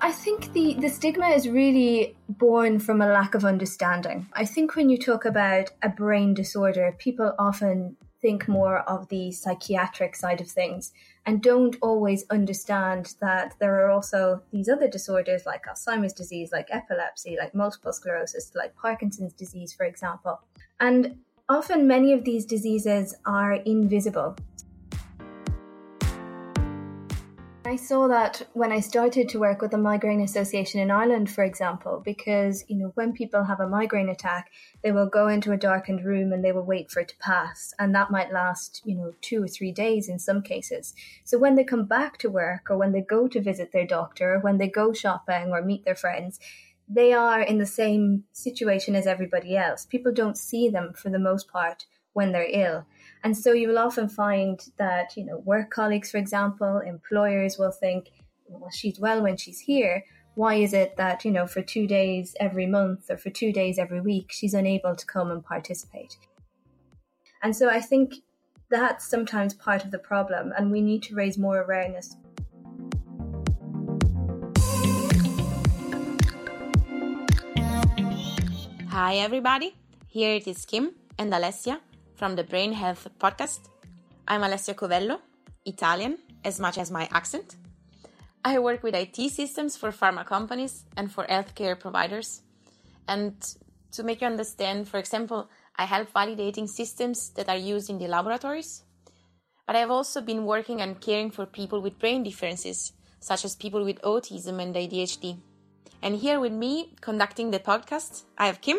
I think the, the stigma is really born from a lack of understanding. I think when you talk about a brain disorder, people often think more of the psychiatric side of things and don't always understand that there are also these other disorders like Alzheimer's disease, like epilepsy, like multiple sclerosis, like Parkinson's disease, for example. And often many of these diseases are invisible. I saw that when I started to work with the Migraine Association in Ireland, for example, because, you know, when people have a migraine attack, they will go into a darkened room and they will wait for it to pass. And that might last, you know, two or three days in some cases. So when they come back to work or when they go to visit their doctor, or when they go shopping or meet their friends, they are in the same situation as everybody else. People don't see them for the most part when they're ill. And so you will often find that, you know, work colleagues, for example, employers will think, well, she's well when she's here. Why is it that, you know, for two days every month or for two days every week, she's unable to come and participate? And so I think that's sometimes part of the problem, and we need to raise more awareness. Hi, everybody. Here it is Kim and Alessia from the Brain Health Podcast. I'm Alessia Covello, Italian, as much as my accent. I work with IT systems for pharma companies and for healthcare providers. And to make you understand, for example, I help validating systems that are used in the laboratories. But I've also been working and caring for people with brain differences, such as people with autism and ADHD. And here with me, conducting the podcast, I have Kim.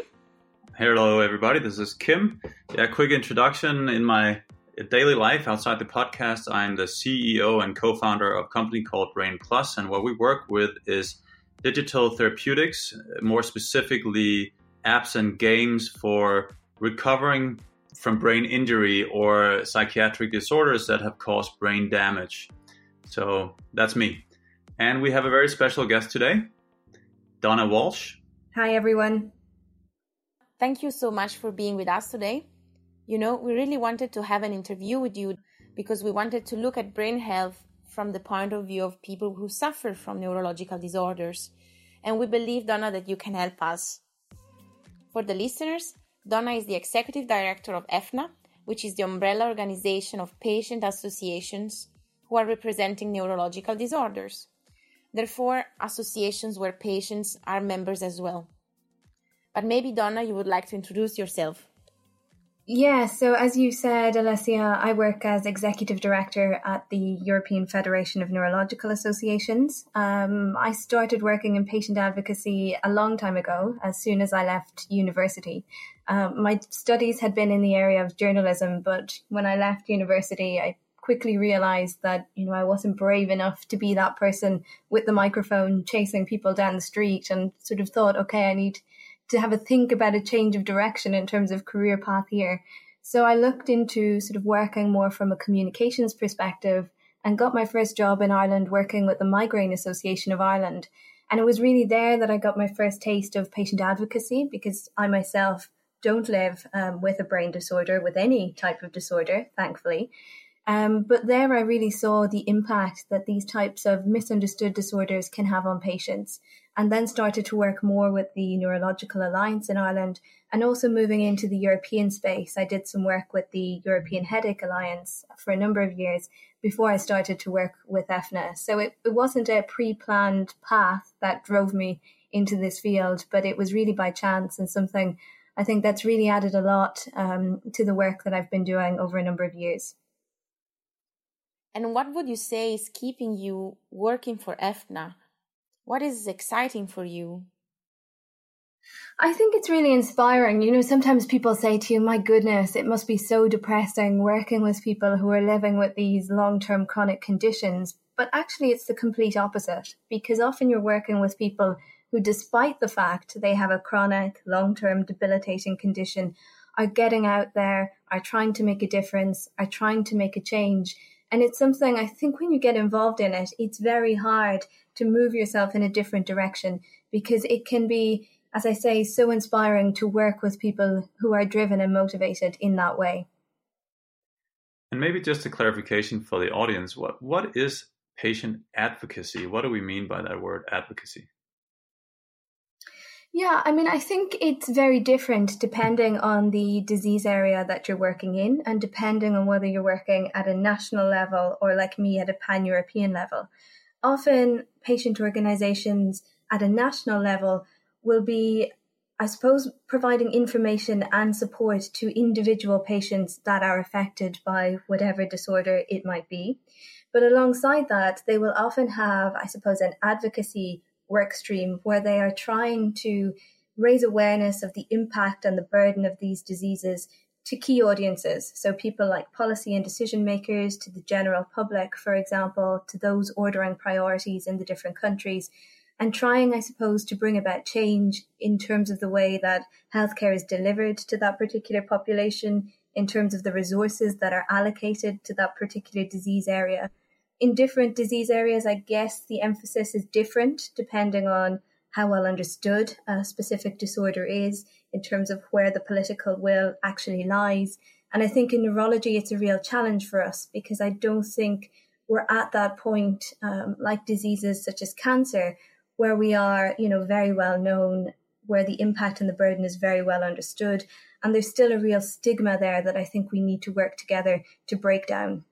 Hello, everybody. This is Kim. Yeah, quick introduction. In my daily life outside the podcast, I'm the CEO and co founder of a company called Brain Plus. And what we work with is digital therapeutics, more specifically, apps and games for recovering from brain injury or psychiatric disorders that have caused brain damage. So that's me. And we have a very special guest today, Donna Walsh. Hi, everyone. Thank you so much for being with us today. You know, we really wanted to have an interview with you because we wanted to look at brain health from the point of view of people who suffer from neurological disorders. And we believe, Donna, that you can help us. For the listeners, Donna is the executive director of EFNA, which is the umbrella organization of patient associations who are representing neurological disorders. Therefore, associations where patients are members as well. But maybe, Donna, you would like to introduce yourself. Yeah, so as you said, Alessia, I work as executive director at the European Federation of Neurological Associations. Um, I started working in patient advocacy a long time ago, as soon as I left university. Um, my studies had been in the area of journalism, but when I left university, I quickly realized that you know I wasn't brave enough to be that person with the microphone chasing people down the street, and sort of thought, okay, I need to have a think about a change of direction in terms of career path here. So I looked into sort of working more from a communications perspective and got my first job in Ireland working with the Migraine Association of Ireland. And it was really there that I got my first taste of patient advocacy because I myself don't live um, with a brain disorder, with any type of disorder, thankfully. Um, but there I really saw the impact that these types of misunderstood disorders can have on patients and then started to work more with the Neurological Alliance in Ireland and also moving into the European space. I did some work with the European Headache Alliance for a number of years before I started to work with EFNA. So it, it wasn't a pre planned path that drove me into this field, but it was really by chance and something I think that's really added a lot um, to the work that I've been doing over a number of years. And what would you say is keeping you working for EFNA? What is exciting for you? I think it's really inspiring. You know, sometimes people say to you, my goodness, it must be so depressing working with people who are living with these long term chronic conditions. But actually, it's the complete opposite because often you're working with people who, despite the fact they have a chronic, long term, debilitating condition, are getting out there, are trying to make a difference, are trying to make a change. And it's something I think when you get involved in it, it's very hard to move yourself in a different direction because it can be as I say, so inspiring to work with people who are driven and motivated in that way. And maybe just a clarification for the audience what, what is patient advocacy? What do we mean by that word advocacy? Yeah, I mean, I think it's very different depending on the disease area that you're working in and depending on whether you're working at a national level or, like me, at a pan European level. Often, patient organizations at a national level will be, I suppose, providing information and support to individual patients that are affected by whatever disorder it might be. But alongside that, they will often have, I suppose, an advocacy work stream where they are trying to raise awareness of the impact and the burden of these diseases to key audiences. So, people like policy and decision makers, to the general public, for example, to those ordering priorities in the different countries, and trying, I suppose, to bring about change in terms of the way that healthcare is delivered to that particular population, in terms of the resources that are allocated to that particular disease area in different disease areas, I guess the emphasis is different depending on how well understood a specific disorder is in terms of where the political will actually lies. And I think in neurology, it's a real challenge for us because I don't think we're at that point, um, like diseases such as cancer, where we are, you know, very well known, where the impact and the burden is very well understood. And there's still a real stigma there that I think we need to work together to break down.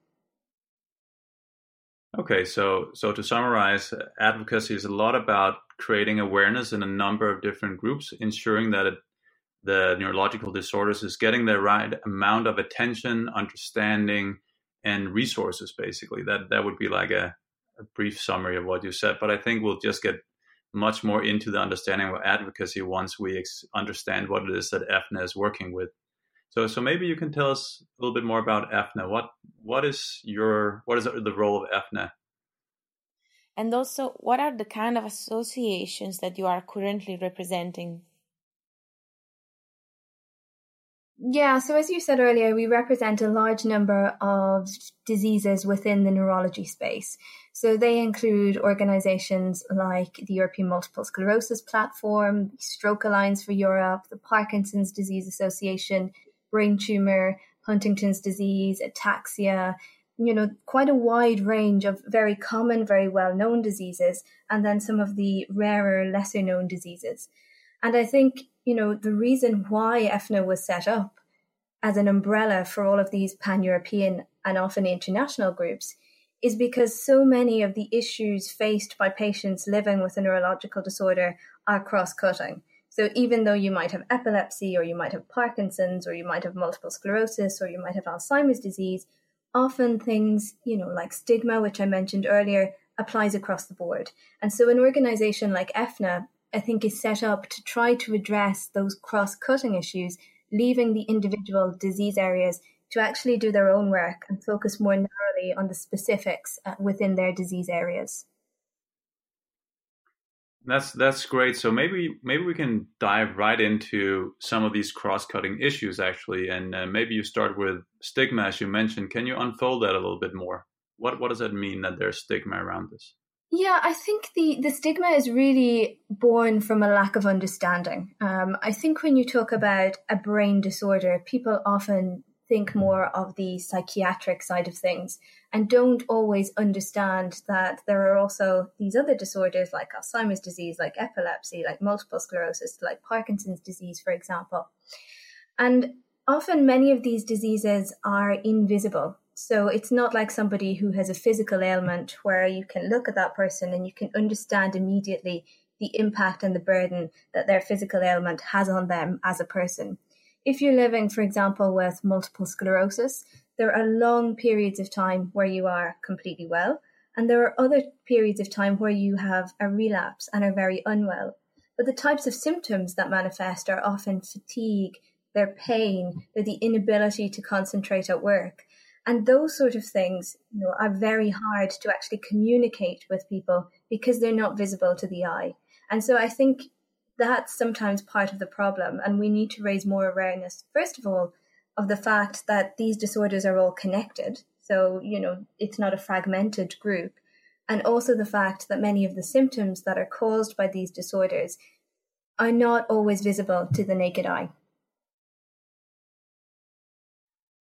Okay, so so to summarize, advocacy is a lot about creating awareness in a number of different groups, ensuring that it, the neurological disorders is getting the right amount of attention, understanding, and resources. Basically, that that would be like a, a brief summary of what you said. But I think we'll just get much more into the understanding of advocacy once we ex- understand what it is that EFNA is working with. So, so maybe you can tell us a little bit more about EFNA. What what is your what is the role of EFNA? And also, what are the kind of associations that you are currently representing? Yeah, so as you said earlier, we represent a large number of diseases within the neurology space. So they include organizations like the European Multiple Sclerosis Platform, Stroke Alliance for Europe, the Parkinson's Disease Association, brain tumor, Huntington's disease, ataxia, you know, quite a wide range of very common, very well known diseases, and then some of the rarer, lesser known diseases. And I think, you know, the reason why EFNA was set up as an umbrella for all of these pan European and often international groups is because so many of the issues faced by patients living with a neurological disorder are cross cutting. So even though you might have epilepsy or you might have Parkinson's or you might have multiple sclerosis or you might have Alzheimer's disease, often things, you know, like stigma, which I mentioned earlier, applies across the board. And so an organization like EFNA, I think, is set up to try to address those cross cutting issues, leaving the individual disease areas to actually do their own work and focus more narrowly on the specifics uh, within their disease areas. That's that's great. So maybe maybe we can dive right into some of these cross-cutting issues actually, and uh, maybe you start with stigma, as you mentioned. Can you unfold that a little bit more? What what does that mean that there's stigma around this? Yeah, I think the, the stigma is really born from a lack of understanding. Um, I think when you talk about a brain disorder, people often think more of the psychiatric side of things and don't always understand that there are also these other disorders like Alzheimer's disease, like epilepsy, like multiple sclerosis, like Parkinson's disease, for example. And often many of these diseases are invisible. So it's not like somebody who has a physical ailment where you can look at that person and you can understand immediately the impact and the burden that their physical ailment has on them as a person. If you're living, for example, with multiple sclerosis, there are long periods of time where you are completely well, and there are other periods of time where you have a relapse and are very unwell. But the types of symptoms that manifest are often fatigue, their pain, they're the inability to concentrate at work. And those sort of things you know, are very hard to actually communicate with people because they're not visible to the eye. And so I think that's sometimes part of the problem. And we need to raise more awareness, first of all, of the fact that these disorders are all connected. So, you know, it's not a fragmented group. And also the fact that many of the symptoms that are caused by these disorders are not always visible to the naked eye.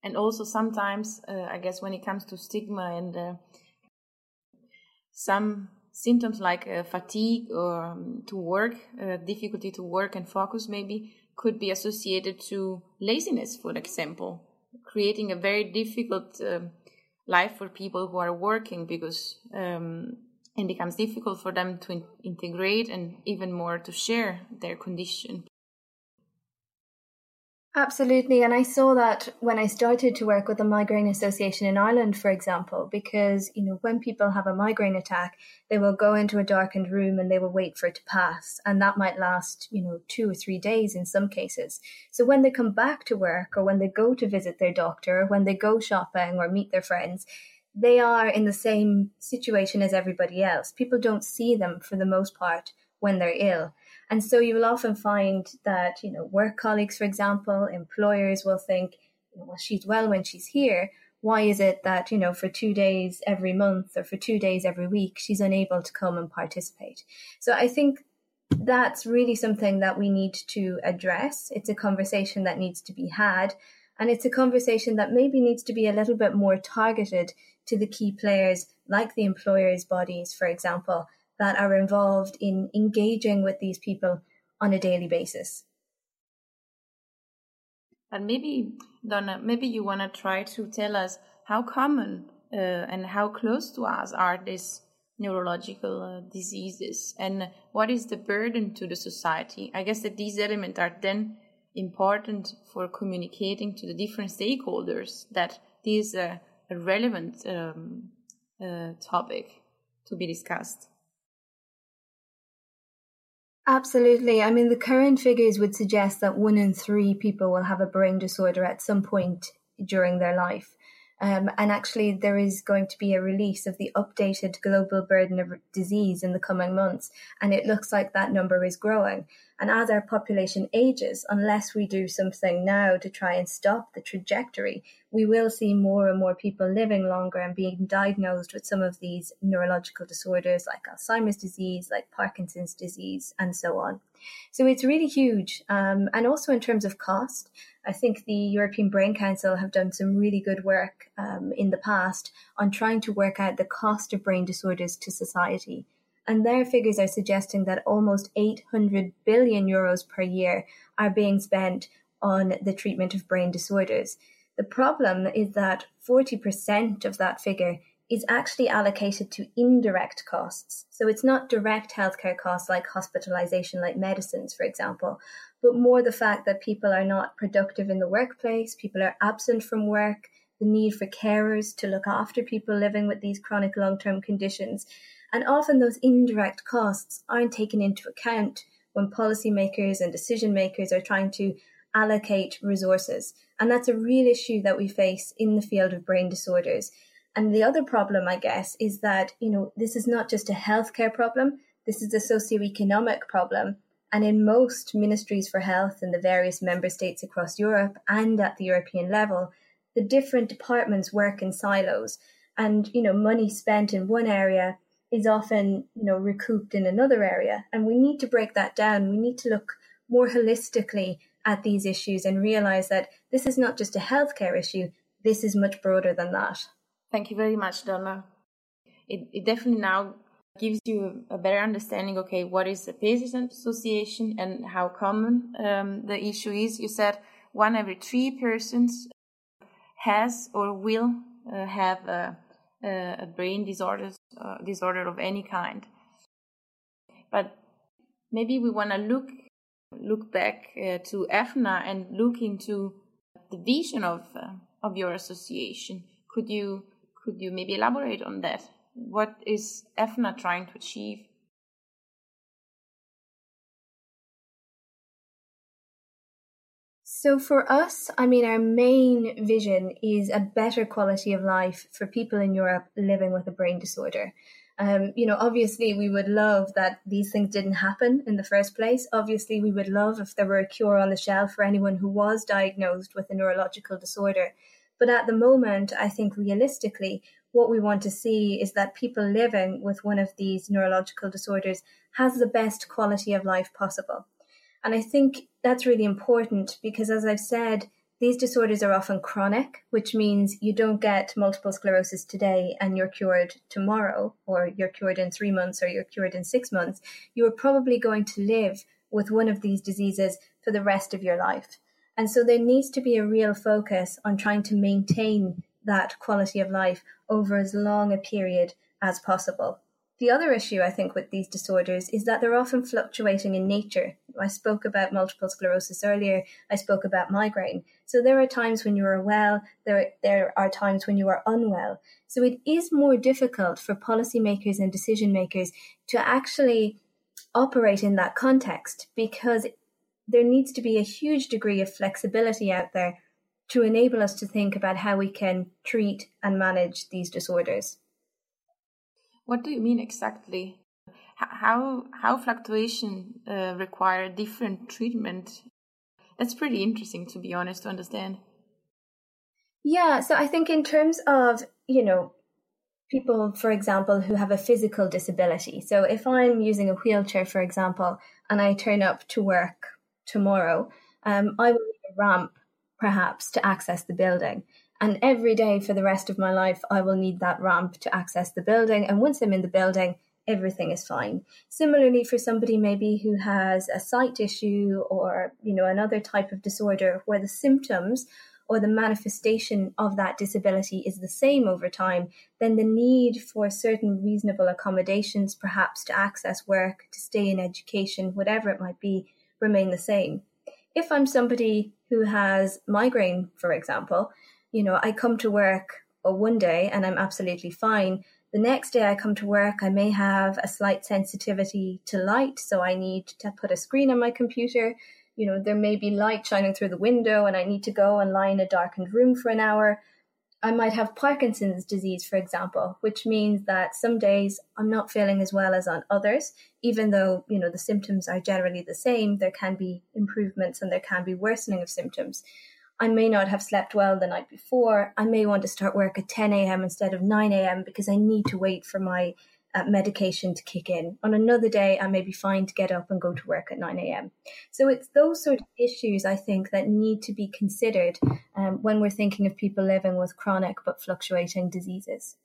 And also sometimes, uh, I guess, when it comes to stigma and uh, some symptoms like uh, fatigue or um, to work, uh, difficulty to work and focus, maybe could be associated to laziness, for example, creating a very difficult um, life for people who are working because um, it becomes difficult for them to in- integrate and even more to share their condition. Absolutely. And I saw that when I started to work with the Migraine Association in Ireland, for example, because, you know, when people have a migraine attack, they will go into a darkened room and they will wait for it to pass. And that might last, you know, two or three days in some cases. So when they come back to work or when they go to visit their doctor, or when they go shopping or meet their friends, they are in the same situation as everybody else. People don't see them for the most part when they're ill. And so you will often find that, you know, work colleagues, for example, employers will think, well, she's well when she's here. Why is it that, you know, for two days every month or for two days every week, she's unable to come and participate? So I think that's really something that we need to address. It's a conversation that needs to be had. And it's a conversation that maybe needs to be a little bit more targeted to the key players, like the employers' bodies, for example, that are involved in engaging with these people on a daily basis. And maybe, Donna, maybe you want to try to tell us how common uh, and how close to us are these neurological uh, diseases and what is the burden to the society. I guess that these elements are then important for communicating to the different stakeholders that this is a, a relevant um, uh, topic to be discussed. Absolutely. I mean, the current figures would suggest that one in three people will have a brain disorder at some point during their life. Um, and actually, there is going to be a release of the updated global burden of disease in the coming months. And it looks like that number is growing. And as our population ages, unless we do something now to try and stop the trajectory, we will see more and more people living longer and being diagnosed with some of these neurological disorders like Alzheimer's disease, like Parkinson's disease, and so on. So it's really huge. Um, and also in terms of cost, I think the European Brain Council have done some really good work um, in the past on trying to work out the cost of brain disorders to society and their figures are suggesting that almost 800 billion euros per year are being spent on the treatment of brain disorders. The problem is that 40% of that figure is actually allocated to indirect costs. So it's not direct healthcare costs like hospitalization, like medicines, for example, but more the fact that people are not productive in the workplace, people are absent from work, the need for carers to look after people living with these chronic long term conditions. And often those indirect costs aren't taken into account when policymakers and decision makers are trying to allocate resources. And that's a real issue that we face in the field of brain disorders. And the other problem, I guess, is that, you know, this is not just a healthcare problem, this is a socioeconomic problem. And in most ministries for health in the various member states across Europe and at the European level, the different departments work in silos. And, you know, money spent in one area is often you know recouped in another area. And we need to break that down. We need to look more holistically at these issues and realize that this is not just a healthcare issue. This is much broader than that. Thank you very much donna. It, it definitely now gives you a better understanding okay what is the patient association and how common um, the issue is. You said one every three persons has or will uh, have a a brain disorder, uh, disorder of any kind. But maybe we want to look look back uh, to EFNA and look into the vision of uh, of your association. Could you could you maybe elaborate on that? What is EFNA trying to achieve? So for us, I mean, our main vision is a better quality of life for people in Europe living with a brain disorder. Um, you know, obviously, we would love that these things didn't happen in the first place. Obviously, we would love if there were a cure on the shelf for anyone who was diagnosed with a neurological disorder. But at the moment, I think realistically, what we want to see is that people living with one of these neurological disorders has the best quality of life possible. And I think that's really important because, as I've said, these disorders are often chronic, which means you don't get multiple sclerosis today and you're cured tomorrow, or you're cured in three months, or you're cured in six months. You are probably going to live with one of these diseases for the rest of your life. And so there needs to be a real focus on trying to maintain that quality of life over as long a period as possible. The other issue, I think, with these disorders is that they're often fluctuating in nature. I spoke about multiple sclerosis earlier. I spoke about migraine. So there are times when you are well, there, there are times when you are unwell. So it is more difficult for policymakers and decision makers to actually operate in that context because there needs to be a huge degree of flexibility out there to enable us to think about how we can treat and manage these disorders. What do you mean exactly? How how fluctuation uh, require different treatment? That's pretty interesting, to be honest, to understand. Yeah, so I think in terms of you know people, for example, who have a physical disability. So if I'm using a wheelchair, for example, and I turn up to work tomorrow, um, I will need a ramp perhaps to access the building. And every day for the rest of my life, I will need that ramp to access the building. And once I'm in the building, everything is fine. Similarly, for somebody maybe who has a sight issue or, you know, another type of disorder where the symptoms or the manifestation of that disability is the same over time, then the need for certain reasonable accommodations, perhaps to access work, to stay in education, whatever it might be, remain the same. If I'm somebody who has migraine, for example, you know, I come to work uh, one day and I'm absolutely fine. The next day I come to work, I may have a slight sensitivity to light, so I need to put a screen on my computer. You know, there may be light shining through the window and I need to go and lie in a darkened room for an hour. I might have Parkinson's disease, for example, which means that some days I'm not feeling as well as on others, even though, you know, the symptoms are generally the same, there can be improvements and there can be worsening of symptoms. I may not have slept well the night before. I may want to start work at 10 a.m. instead of 9 a.m. because I need to wait for my uh, medication to kick in. On another day, I may be fine to get up and go to work at 9 a.m. So it's those sort of issues I think that need to be considered um, when we're thinking of people living with chronic but fluctuating diseases.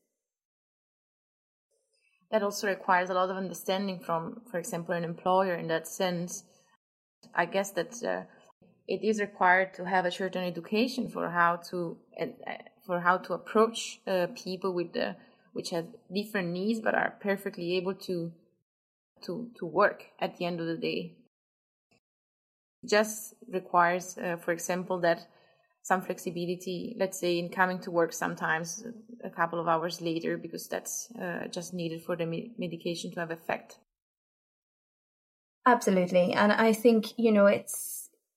That also requires a lot of understanding from, for example, an employer in that sense. I guess that uh, it is required to have a certain education for how to uh, for how to approach uh, people with the which have different needs but are perfectly able to to to work at the end of the day. It just requires uh, for example that some flexibility let's say in coming to work sometimes a couple of hours later because that's uh, just needed for the me- medication to have effect. Absolutely. And i think you know it's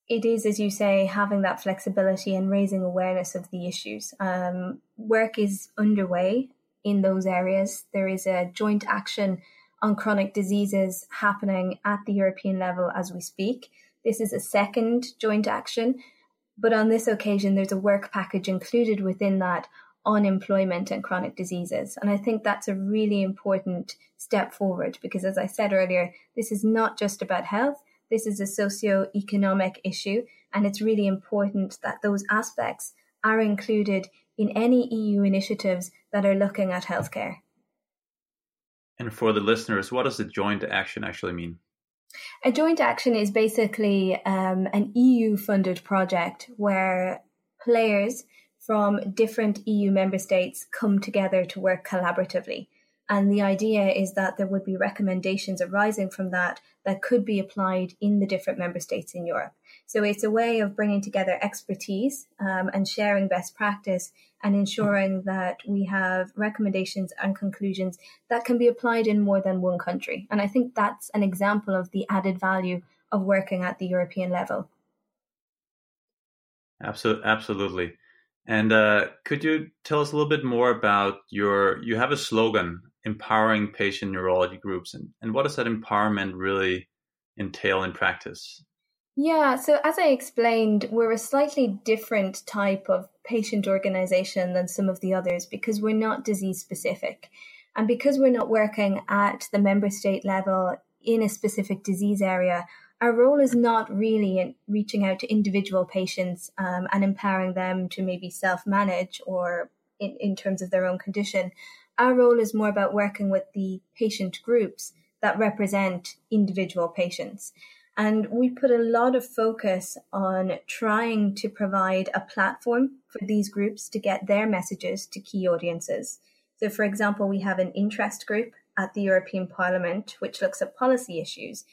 it is, as you say, having that flexibility and raising awareness of the issues. Um, work is underway in those areas. There is a joint action on chronic diseases happening at the European level as we speak. This is a second joint action, but on this occasion, there's a work package included within that on employment and chronic diseases. And I think that's a really important step forward because, as I said earlier, this is not just about health, this is a socio-economic issue, and it's really important that those aspects are included in any EU initiatives that are looking at healthcare. And for the listeners, what does a joint action actually mean? A joint action is basically um, an EU funded project where players from different EU member states come together to work collaboratively. And the idea is that there would be recommendations arising from that that could be applied in the different member states in Europe. So it's a way of bringing together expertise um, and sharing best practice and ensuring that we have recommendations and conclusions that can be applied in more than one country. And I think that's an example of the added value of working at the European level. Absolutely. Absolutely. And uh, could you tell us a little bit more about your? You have a slogan empowering patient neurology groups and, and what does that empowerment really entail in practice yeah so as i explained we're a slightly different type of patient organization than some of the others because we're not disease specific and because we're not working at the member state level in a specific disease area our role is not really in reaching out to individual patients um, and empowering them to maybe self manage or in, in terms of their own condition. Our role is more about working with the patient groups that represent individual patients. And we put a lot of focus on trying to provide a platform for these groups to get their messages to key audiences. So, for example, we have an interest group at the European Parliament which looks at policy issues.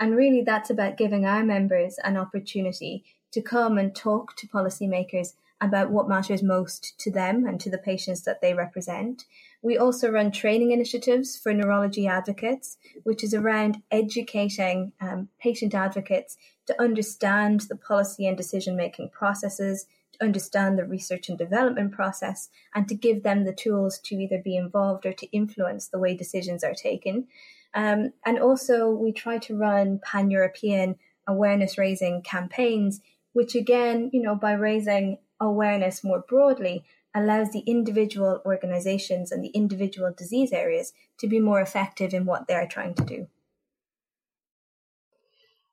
And really, that's about giving our members an opportunity to come and talk to policymakers about what matters most to them and to the patients that they represent. We also run training initiatives for neurology advocates, which is around educating um, patient advocates to understand the policy and decision making processes, to understand the research and development process, and to give them the tools to either be involved or to influence the way decisions are taken. Um, and also, we try to run pan European awareness raising campaigns, which again, you know, by raising awareness more broadly, allows the individual organizations and the individual disease areas to be more effective in what they're trying to do.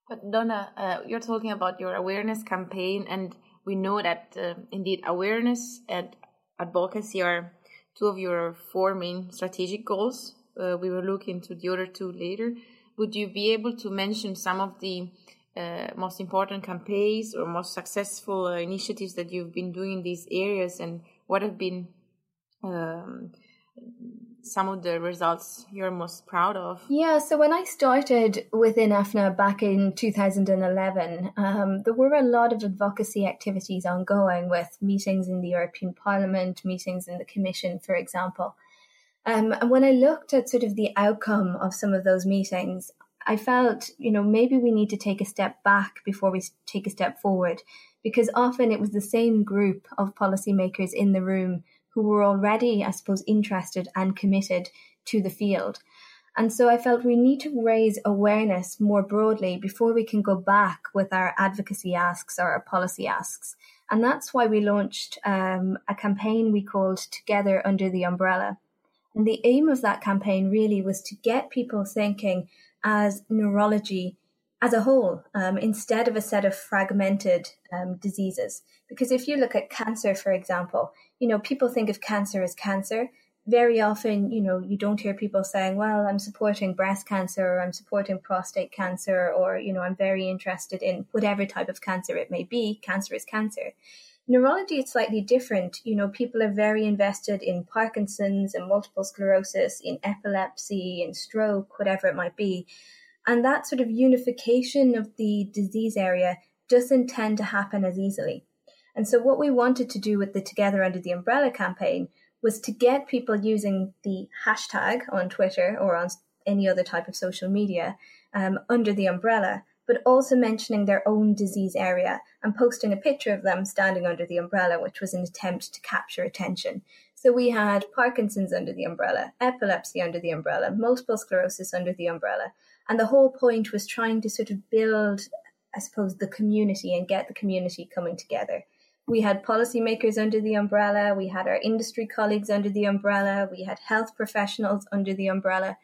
But Donna, uh, you're talking about your awareness campaign, and we know that uh, indeed awareness and advocacy are two of your four main strategic goals. Uh, we will look into the other two later. Would you be able to mention some of the uh, most important campaigns or most successful uh, initiatives that you've been doing in these areas and what have been um, some of the results you're most proud of? Yeah, so when I started within EFNA back in 2011, um, there were a lot of advocacy activities ongoing with meetings in the European Parliament, meetings in the Commission, for example. Um, and when I looked at sort of the outcome of some of those meetings, I felt, you know, maybe we need to take a step back before we take a step forward because often it was the same group of policymakers in the room who were already, I suppose, interested and committed to the field. And so I felt we need to raise awareness more broadly before we can go back with our advocacy asks or our policy asks. And that's why we launched um, a campaign we called Together Under the Umbrella. And the aim of that campaign really was to get people thinking as neurology as a whole um, instead of a set of fragmented um, diseases. Because if you look at cancer, for example, you know, people think of cancer as cancer. Very often, you know, you don't hear people saying, well, I'm supporting breast cancer or I'm supporting prostate cancer or, you know, I'm very interested in whatever type of cancer it may be. Cancer is cancer. Neurology is slightly different. You know, people are very invested in Parkinson's and multiple sclerosis, in epilepsy, in stroke, whatever it might be. And that sort of unification of the disease area doesn't tend to happen as easily. And so, what we wanted to do with the Together Under the Umbrella campaign was to get people using the hashtag on Twitter or on any other type of social media um, under the umbrella, but also mentioning their own disease area and posting a picture of them standing under the umbrella, which was an attempt to capture attention. So we had Parkinson's under the umbrella, epilepsy under the umbrella, multiple sclerosis under the umbrella, and the whole point was trying to sort of build, I suppose, the community and get the community coming together. We had policymakers under the umbrella, we had our industry colleagues under the umbrella, we had health professionals under the umbrella.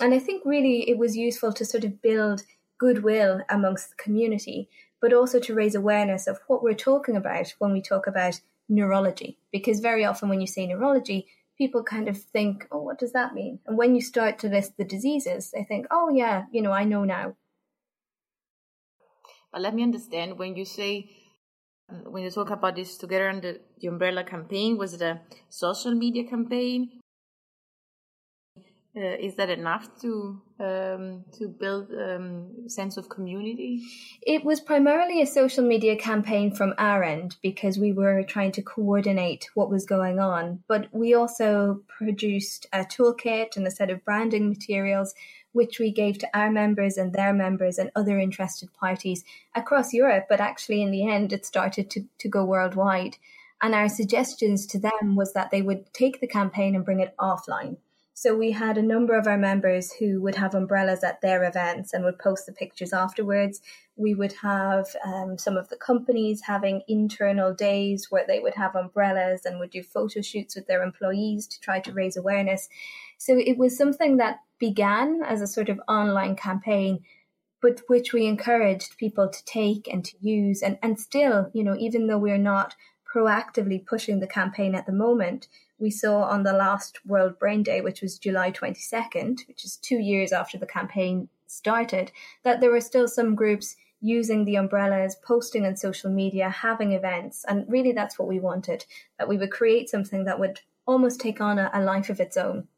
And I think really it was useful to sort of build goodwill amongst the community, but also to raise awareness of what we're talking about when we talk about neurology. Because very often when you say neurology, people kind of think, oh, what does that mean? And when you start to list the diseases, they think, oh, yeah, you know, I know now. But let me understand when you say, uh, when you talk about this together under the umbrella campaign, was it a social media campaign? Uh, is that enough to um, to build um, sense of community? It was primarily a social media campaign from our end because we were trying to coordinate what was going on. But we also produced a toolkit and a set of branding materials, which we gave to our members and their members and other interested parties across Europe. But actually, in the end, it started to, to go worldwide. And our suggestions to them was that they would take the campaign and bring it offline so we had a number of our members who would have umbrellas at their events and would post the pictures afterwards. We would have um, some of the companies having internal days where they would have umbrellas and would do photo shoots with their employees to try to raise awareness. So it was something that began as a sort of online campaign, but which we encouraged people to take and to use. And, and still, you know, even though we're not proactively pushing the campaign at the moment, we saw on the last World Brain Day, which was July 22nd, which is two years after the campaign started, that there were still some groups using the umbrellas, posting on social media, having events. And really, that's what we wanted that we would create something that would almost take on a, a life of its own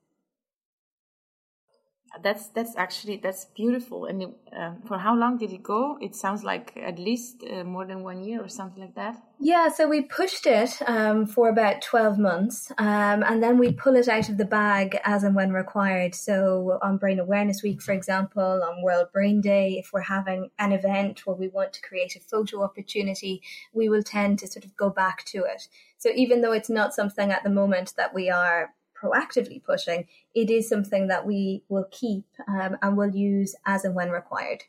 that's that's actually that's beautiful. And it, uh, for how long did it go? It sounds like at least uh, more than one year or something like that. Yeah so we pushed it um, for about 12 months um, and then we pull it out of the bag as and when required. So on brain awareness week for example on world brain day if we're having an event where we want to create a photo opportunity we will tend to sort of go back to it. So even though it's not something at the moment that we are proactively pushing, it is something that we will keep um, and will use as and when required.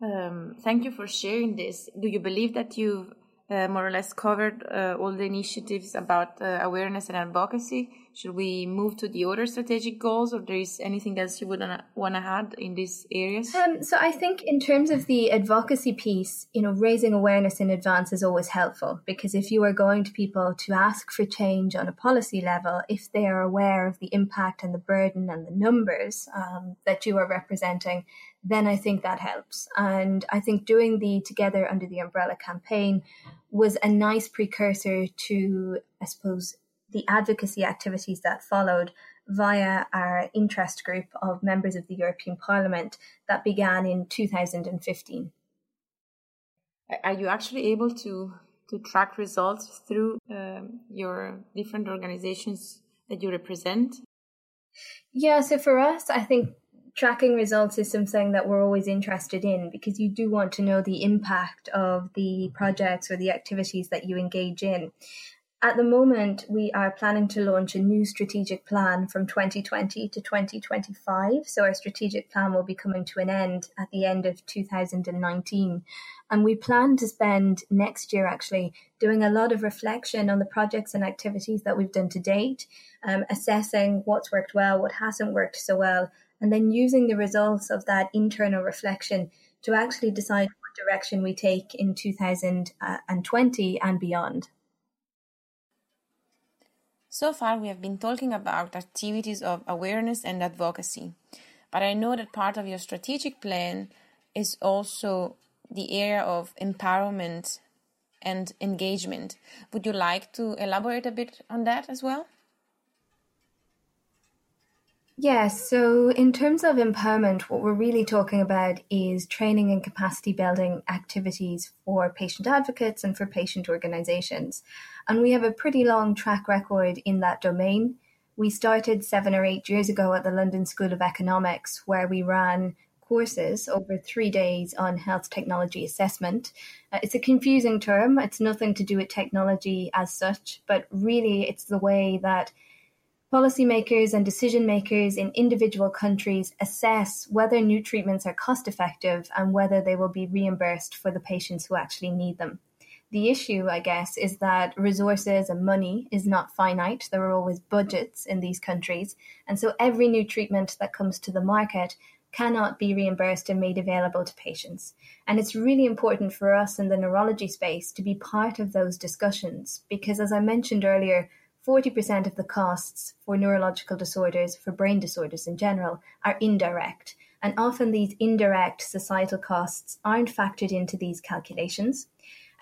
Um, thank you for sharing this. Do you believe that you've uh, more or less covered uh, all the initiatives about uh, awareness and advocacy. Should we move to the other strategic goals, or there is anything else you would want to add in these areas? Um, so I think in terms of the advocacy piece, you know, raising awareness in advance is always helpful because if you are going to people to ask for change on a policy level, if they are aware of the impact and the burden and the numbers um, that you are representing, then I think that helps. And I think doing the Together Under the Umbrella campaign was a nice precursor to, I suppose, the advocacy activities that followed via our interest group of members of the European Parliament that began in 2015. Are you actually able to, to track results through um, your different organizations that you represent? Yeah, so for us, I think tracking results is something that we're always interested in because you do want to know the impact of the projects or the activities that you engage in. At the moment, we are planning to launch a new strategic plan from 2020 to 2025. So, our strategic plan will be coming to an end at the end of 2019. And we plan to spend next year actually doing a lot of reflection on the projects and activities that we've done to date, um, assessing what's worked well, what hasn't worked so well, and then using the results of that internal reflection to actually decide what direction we take in 2020 and beyond. So far, we have been talking about activities of awareness and advocacy, but I know that part of your strategic plan is also the area of empowerment and engagement. Would you like to elaborate a bit on that as well? Yes. So, in terms of empowerment, what we're really talking about is training and capacity building activities for patient advocates and for patient organizations. And we have a pretty long track record in that domain. We started seven or eight years ago at the London School of Economics, where we ran courses over three days on health technology assessment. Uh, it's a confusing term. It's nothing to do with technology as such, but really it's the way that Policymakers and decision makers in individual countries assess whether new treatments are cost effective and whether they will be reimbursed for the patients who actually need them. The issue, I guess, is that resources and money is not finite. There are always budgets in these countries. And so every new treatment that comes to the market cannot be reimbursed and made available to patients. And it's really important for us in the neurology space to be part of those discussions because, as I mentioned earlier, 40% of the costs for neurological disorders, for brain disorders in general, are indirect. And often these indirect societal costs aren't factored into these calculations.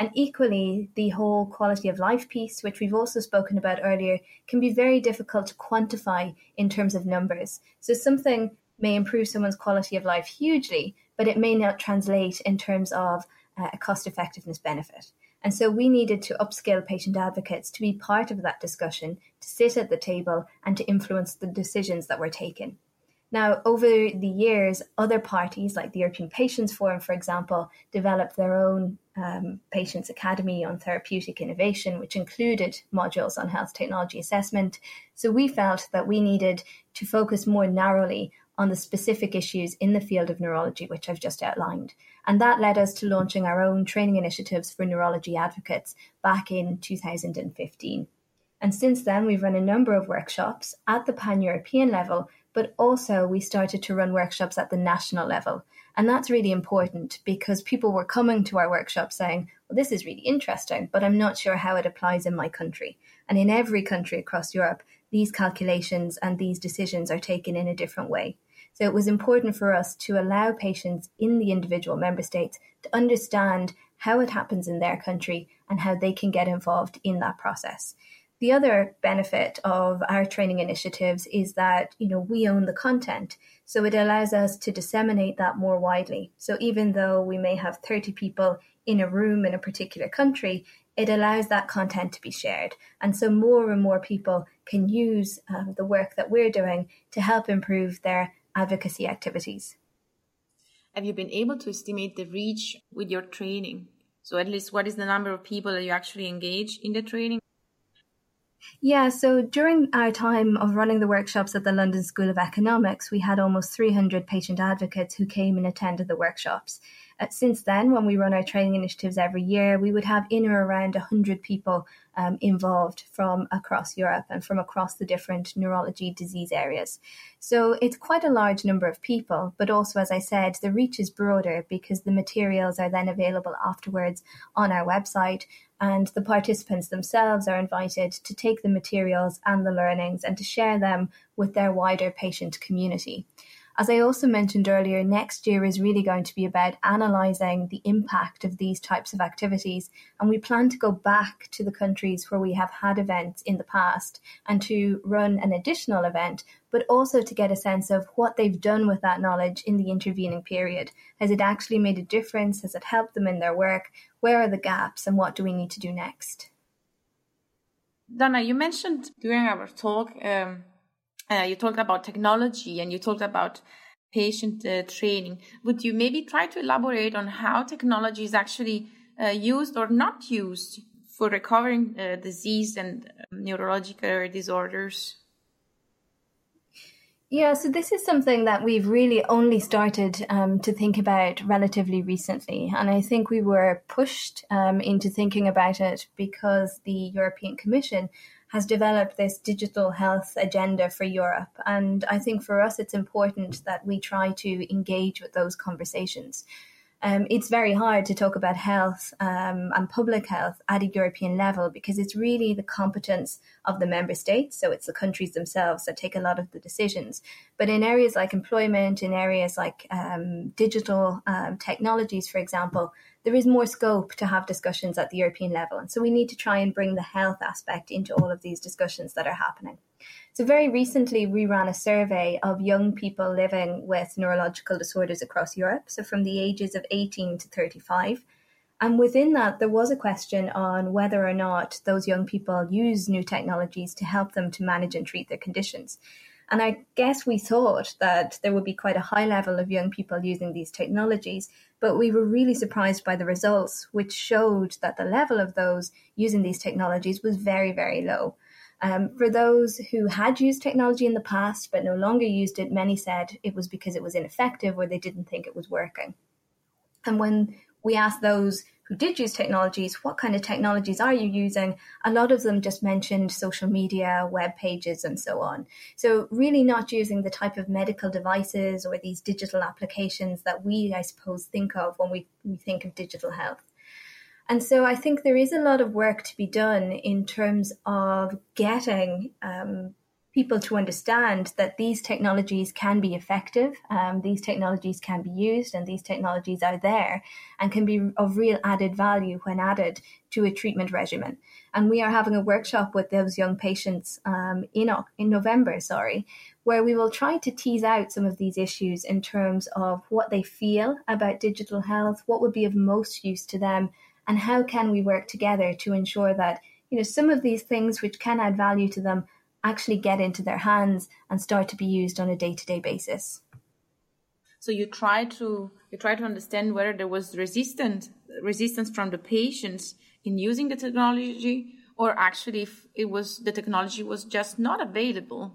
And equally, the whole quality of life piece, which we've also spoken about earlier, can be very difficult to quantify in terms of numbers. So something may improve someone's quality of life hugely, but it may not translate in terms of uh, a cost effectiveness benefit. And so we needed to upskill patient advocates to be part of that discussion, to sit at the table and to influence the decisions that were taken. Now, over the years, other parties, like the European Patients Forum, for example, developed their own um, Patients Academy on Therapeutic Innovation, which included modules on health technology assessment. So we felt that we needed to focus more narrowly on the specific issues in the field of neurology, which I've just outlined. And that led us to launching our own training initiatives for neurology advocates back in 2015. And since then, we've run a number of workshops at the pan European level, but also we started to run workshops at the national level. And that's really important because people were coming to our workshop saying, well, this is really interesting, but I'm not sure how it applies in my country. And in every country across Europe, these calculations and these decisions are taken in a different way. So it was important for us to allow patients in the individual member states to understand how it happens in their country and how they can get involved in that process. The other benefit of our training initiatives is that, you know, we own the content. So it allows us to disseminate that more widely. So even though we may have 30 people in a room in a particular country, it allows that content to be shared. And so more and more people can use um, the work that we're doing to help improve their advocacy activities. Have you been able to estimate the reach with your training? So, at least, what is the number of people that you actually engage in the training? Yeah, so during our time of running the workshops at the London School of Economics, we had almost 300 patient advocates who came and attended the workshops. Uh, since then, when we run our training initiatives every year, we would have in or around 100 people um, involved from across Europe and from across the different neurology disease areas. So it's quite a large number of people, but also, as I said, the reach is broader because the materials are then available afterwards on our website. And the participants themselves are invited to take the materials and the learnings and to share them with their wider patient community. As I also mentioned earlier, next year is really going to be about analysing the impact of these types of activities. And we plan to go back to the countries where we have had events in the past and to run an additional event, but also to get a sense of what they've done with that knowledge in the intervening period. Has it actually made a difference? Has it helped them in their work? Where are the gaps and what do we need to do next? Donna, you mentioned during our talk um, uh, you talked about technology and you talked about patient uh, training. Would you maybe try to elaborate on how technology is actually uh, used or not used for recovering uh, disease and um, neurological disorders? Yeah, so this is something that we've really only started um, to think about relatively recently. And I think we were pushed um, into thinking about it because the European Commission has developed this digital health agenda for Europe. And I think for us, it's important that we try to engage with those conversations. Um, it's very hard to talk about health um, and public health at a European level because it's really the competence of the member states. So it's the countries themselves that take a lot of the decisions. But in areas like employment, in areas like um, digital um, technologies, for example, there is more scope to have discussions at the European level. And so we need to try and bring the health aspect into all of these discussions that are happening. So, very recently, we ran a survey of young people living with neurological disorders across Europe, so from the ages of 18 to 35. And within that, there was a question on whether or not those young people use new technologies to help them to manage and treat their conditions. And I guess we thought that there would be quite a high level of young people using these technologies, but we were really surprised by the results, which showed that the level of those using these technologies was very, very low. Um, for those who had used technology in the past but no longer used it, many said it was because it was ineffective or they didn't think it was working. And when we asked those who did use technologies, what kind of technologies are you using? A lot of them just mentioned social media, web pages, and so on. So, really not using the type of medical devices or these digital applications that we, I suppose, think of when we, we think of digital health. And so I think there is a lot of work to be done in terms of getting um, people to understand that these technologies can be effective, um, these technologies can be used, and these technologies are there and can be of real added value when added to a treatment regimen. And we are having a workshop with those young patients um, in in November, sorry, where we will try to tease out some of these issues in terms of what they feel about digital health, what would be of most use to them, and how can we work together to ensure that you know some of these things which can add value to them actually get into their hands and start to be used on a day-to-day basis? So you try to you try to understand whether there was resistance resistance from the patients in using the technology or actually if it was the technology was just not available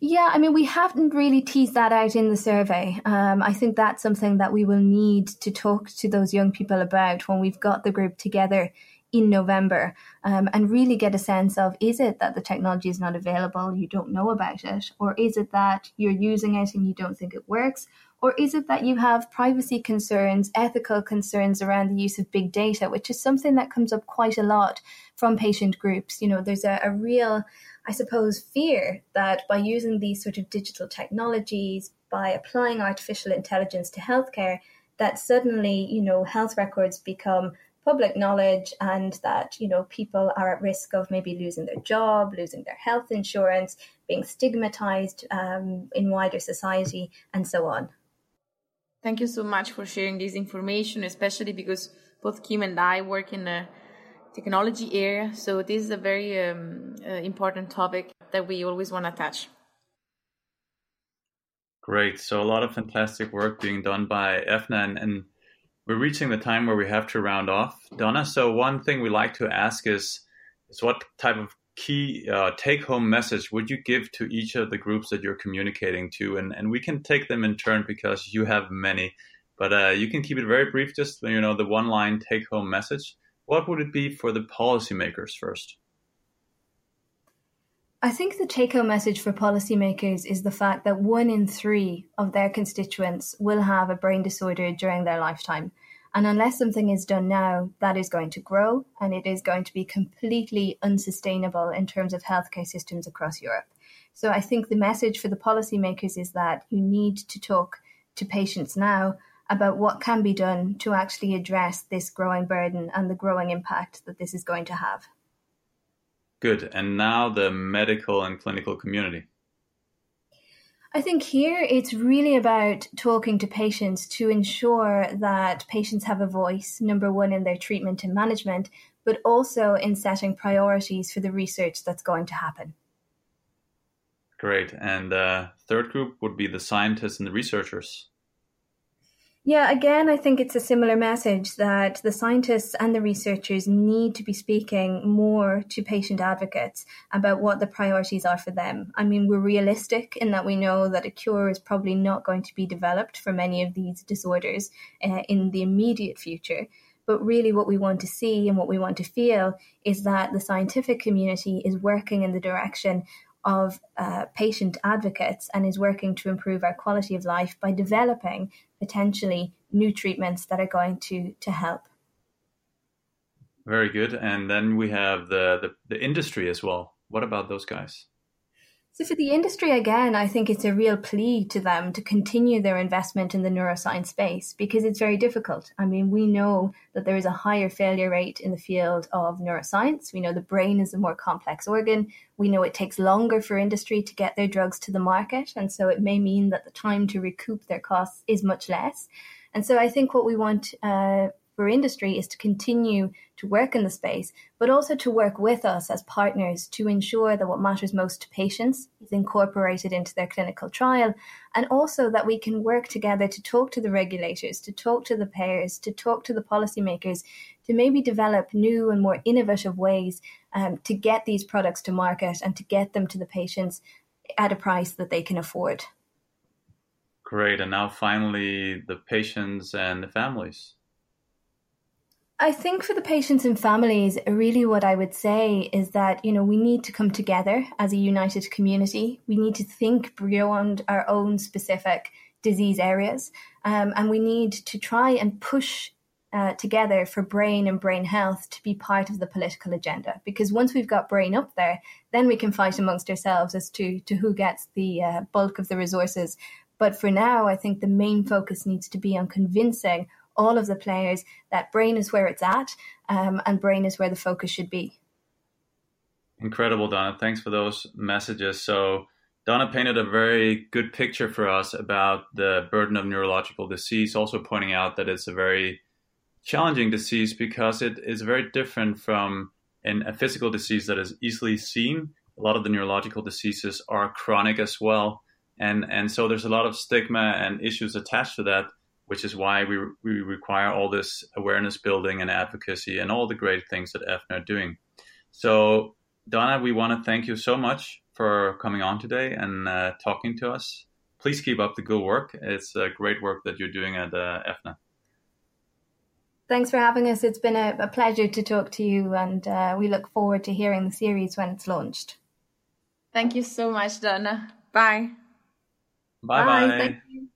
yeah, I mean, we haven't really teased that out in the survey. Um, I think that's something that we will need to talk to those young people about when we've got the group together in November um, and really get a sense of is it that the technology is not available, you don't know about it, or is it that you're using it and you don't think it works, or is it that you have privacy concerns, ethical concerns around the use of big data, which is something that comes up quite a lot from patient groups? You know, there's a, a real, I suppose, fear that by using these sort of digital technologies, by applying artificial intelligence to healthcare, that suddenly, you know, health records become public knowledge and that you know people are at risk of maybe losing their job losing their health insurance being stigmatized um, in wider society and so on Thank you so much for sharing this information, especially because both Kim and I work in the technology area. So this is a very um, uh, important topic that we always want to touch. Great. So a lot of fantastic work being done by EFNA, and, and we're reaching the time where we have to round off, Donna. So one thing we like to ask is, is what type of key uh, take home message would you give to each of the groups that you're communicating to? And, and we can take them in turn because you have many, but uh, you can keep it very brief, just, you know, the one line take home message. What would it be for the policymakers first? I think the take home message for policymakers is the fact that one in three of their constituents will have a brain disorder during their lifetime. And unless something is done now, that is going to grow and it is going to be completely unsustainable in terms of healthcare systems across Europe. So I think the message for the policymakers is that you need to talk to patients now about what can be done to actually address this growing burden and the growing impact that this is going to have. Good. And now the medical and clinical community. I think here it's really about talking to patients to ensure that patients have a voice, number one, in their treatment and management, but also in setting priorities for the research that's going to happen. Great. And uh, third group would be the scientists and the researchers. Yeah, again, I think it's a similar message that the scientists and the researchers need to be speaking more to patient advocates about what the priorities are for them. I mean, we're realistic in that we know that a cure is probably not going to be developed for many of these disorders uh, in the immediate future. But really, what we want to see and what we want to feel is that the scientific community is working in the direction of uh, patient advocates and is working to improve our quality of life by developing potentially new treatments that are going to to help. Very good. And then we have the, the, the industry as well. What about those guys? So, for the industry, again, I think it's a real plea to them to continue their investment in the neuroscience space because it's very difficult. I mean, we know that there is a higher failure rate in the field of neuroscience. We know the brain is a more complex organ. We know it takes longer for industry to get their drugs to the market. And so it may mean that the time to recoup their costs is much less. And so I think what we want uh, for industry is to continue to work in the space, but also to work with us as partners to ensure that what matters most to patients is incorporated into their clinical trial, and also that we can work together to talk to the regulators, to talk to the payers, to talk to the policymakers, to maybe develop new and more innovative ways um, to get these products to market and to get them to the patients at a price that they can afford. Great. And now finally, the patients and the families. I think for the patients and families, really what I would say is that, you know, we need to come together as a united community. We need to think beyond our own specific disease areas. Um, and we need to try and push uh, together for brain and brain health to be part of the political agenda. Because once we've got brain up there, then we can fight amongst ourselves as to, to who gets the uh, bulk of the resources. But for now, I think the main focus needs to be on convincing all of the players that brain is where it's at um, and brain is where the focus should be. Incredible, Donna. Thanks for those messages. So, Donna painted a very good picture for us about the burden of neurological disease, also pointing out that it's a very challenging disease because it is very different from in a physical disease that is easily seen. A lot of the neurological diseases are chronic as well. And, and so there's a lot of stigma and issues attached to that which is why we, we require all this awareness building and advocacy and all the great things that EFNA are doing. So, Donna, we want to thank you so much for coming on today and uh, talking to us. Please keep up the good work. It's uh, great work that you're doing at uh, EFNA. Thanks for having us. It's been a, a pleasure to talk to you, and uh, we look forward to hearing the series when it's launched. Thank you so much, Donna. Bye. Bye bye. Thank you.